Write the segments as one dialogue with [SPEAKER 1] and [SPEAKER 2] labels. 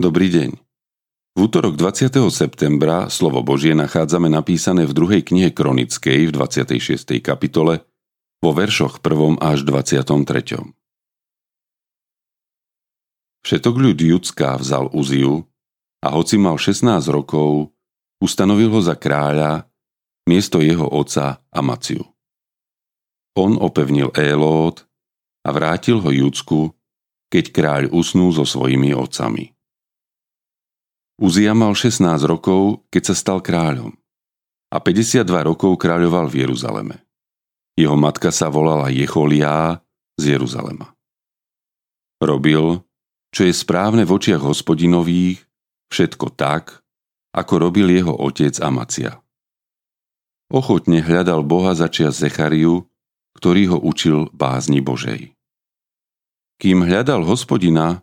[SPEAKER 1] Dobrý deň. V útorok 20. septembra slovo Božie nachádzame napísané v druhej knihe Kronickej v 26. kapitole vo veršoch 1. až 23. Všetok ľud Judská vzal Uziu a hoci mal 16 rokov, ustanovil ho za kráľa miesto jeho otca Amaciu. On opevnil Élód a vrátil ho Judsku, keď kráľ usnul so svojimi otcami. Uzia mal 16 rokov, keď sa stal kráľom a 52 rokov kráľoval v Jeruzaleme. Jeho matka sa volala Jecholiá z Jeruzalema. Robil, čo je správne v očiach hospodinových, všetko tak, ako robil jeho otec Amacia. Ochotne hľadal Boha za čias Zechariu, ktorý ho učil bázni Božej. Kým hľadal hospodina,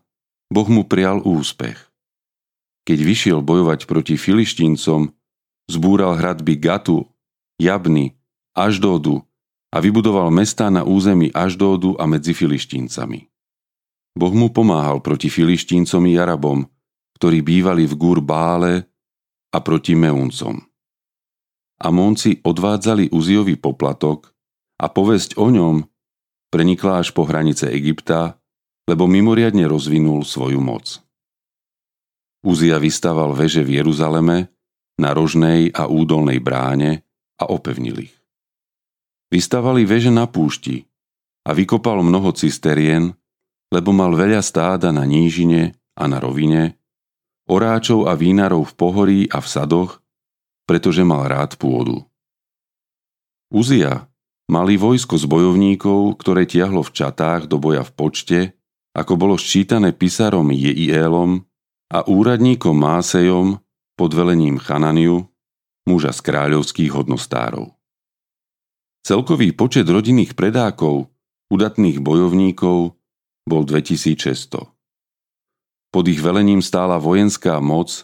[SPEAKER 1] Boh mu prial úspech. Keď vyšiel bojovať proti filištíncom, zbúral hradby Gatu, Jabny, Aždódu a vybudoval mestá na území Aždódu a medzi filištíncami. Boh mu pomáhal proti filištíncom i Arabom, ktorí bývali v Gúr Bále a proti Meuncom. Amónci odvádzali Uziovi poplatok a povesť o ňom prenikla až po hranice Egypta lebo mimoriadne rozvinul svoju moc. Uzia vystával veže v Jeruzaleme, na rožnej a údolnej bráne a opevnil ich. Vystavali veže na púšti a vykopal mnoho cisterien, lebo mal veľa stáda na nížine a na rovine, oráčov a vínarov v pohorí a v sadoch, pretože mal rád pôdu. Uzia mali vojsko z bojovníkov, ktoré tiahlo v čatách do boja v počte ako bolo ščítané písarom Jeielom a úradníkom Másejom pod velením Chananiu, muža z kráľovských hodnostárov. Celkový počet rodinných predákov, udatných bojovníkov, bol 2600. Pod ich velením stála vojenská moc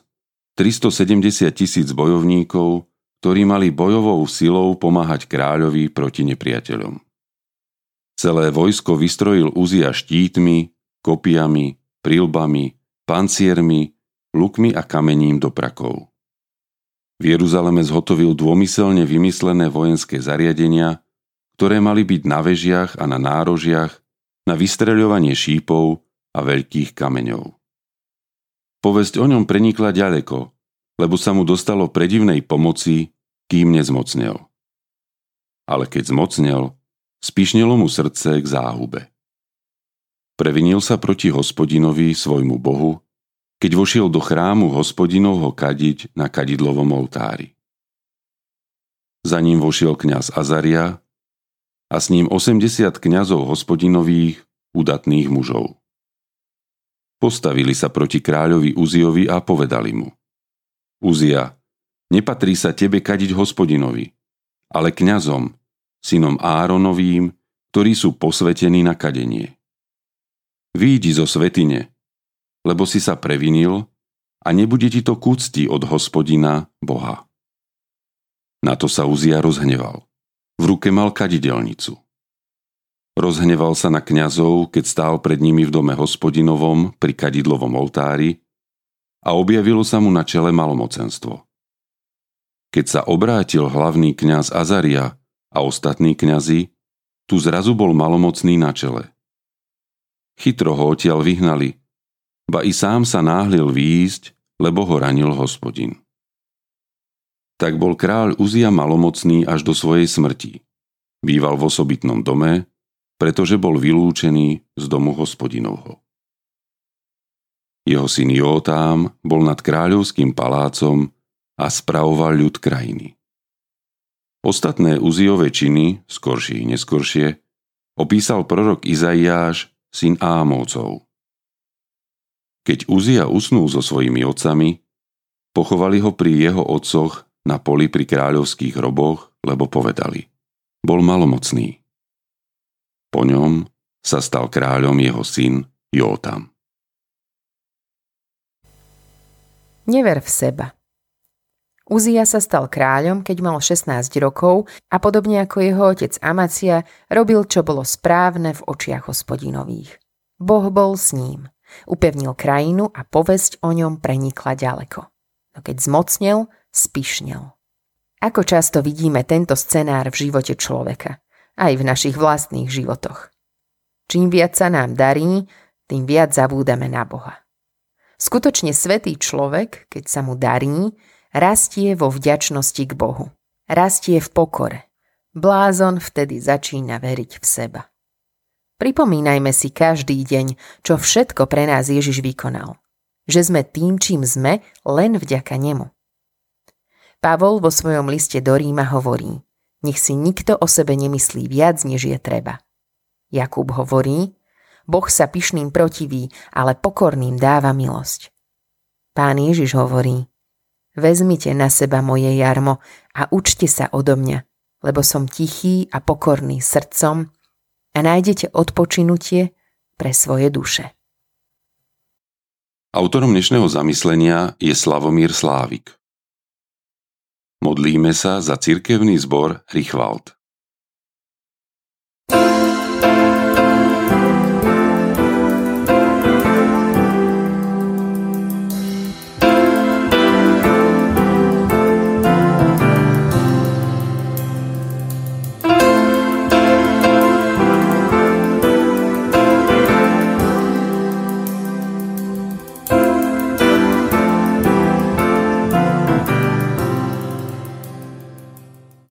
[SPEAKER 1] 370 tisíc bojovníkov, ktorí mali bojovou silou pomáhať kráľovi proti nepriateľom. Celé vojsko vystrojil Uzia štítmi, kopiami, prílbami, panciermi, lukmi a kamením do prakov. V Jeruzaleme zhotovil dômyselne vymyslené vojenské zariadenia, ktoré mali byť na vežiach a na nárožiach na vystreľovanie šípov a veľkých kameňov. Povesť o ňom prenikla ďaleko, lebo sa mu dostalo predivnej pomoci, kým nezmocnel. Ale keď zmocnel, spišnilo mu srdce k záhube. Previnil sa proti hospodinovi, svojmu bohu, keď vošiel do chrámu hospodinovho kadiť na kadidlovom oltári. Za ním vošiel kňaz Azaria a s ním 80 kňazov hospodinových, udatných mužov. Postavili sa proti kráľovi Uziovi a povedali mu Uzia, nepatrí sa tebe kadiť hospodinovi, ale kňazom, synom Áronovým, ktorí sú posvetení na kadenie. Výjdi zo svetine, lebo si sa previnil a nebude ti to kúcti od hospodina Boha. Na to sa Uzia rozhneval. V ruke mal kadidelnicu. Rozhneval sa na kňazov, keď stál pred nimi v dome hospodinovom pri kadidlovom oltári a objavilo sa mu na čele malomocenstvo. Keď sa obrátil hlavný kňaz Azaria a ostatní kňazi, tu zrazu bol malomocný na čele. Chytro ho odtiaľ vyhnali, ba i sám sa náhlil výjsť, lebo ho ranil hospodin. Tak bol kráľ Uzia malomocný až do svojej smrti. Býval v osobitnom dome, pretože bol vylúčený z domu hospodinovho. Jeho syn Jótám bol nad kráľovským palácom a spravoval ľud krajiny. Ostatné Uziové činy, skoršie i neskoršie, opísal prorok Izaiáš syn Ámovcov. Keď Uzia usnul so svojimi otcami, pochovali ho pri jeho otcoch na poli pri kráľovských hroboch, lebo povedali, bol malomocný. Po ňom sa stal kráľom jeho syn Jótam.
[SPEAKER 2] Never v seba. Uzia sa stal kráľom, keď mal 16 rokov a podobne ako jeho otec Amacia robil, čo bolo správne v očiach hospodinových. Boh bol s ním Upevnil krajinu a povesť o ňom prenikla ďaleko. No keď zmocnel, spišnel. Ako často vidíme tento scenár v živote človeka, aj v našich vlastných životoch. Čím viac sa nám darí, tým viac zabúdame na Boha. Skutočne svetý človek, keď sa mu darí, rastie vo vďačnosti k Bohu. Rastie v pokore. Blázon vtedy začína veriť v seba. Pripomínajme si každý deň, čo všetko pre nás Ježiš vykonal. Že sme tým, čím sme, len vďaka nemu. Pavol vo svojom liste do Ríma hovorí, nech si nikto o sebe nemyslí viac, než je treba. Jakub hovorí, Boh sa pyšným protiví, ale pokorným dáva milosť. Pán Ježiš hovorí, vezmite na seba moje jarmo a učte sa odo mňa, lebo som tichý a pokorný srdcom a nájdete odpočinutie pre svoje duše.
[SPEAKER 1] Autorom dnešného zamyslenia je Slavomír Slávik. Modlíme sa za cirkevný zbor Richwald. thank you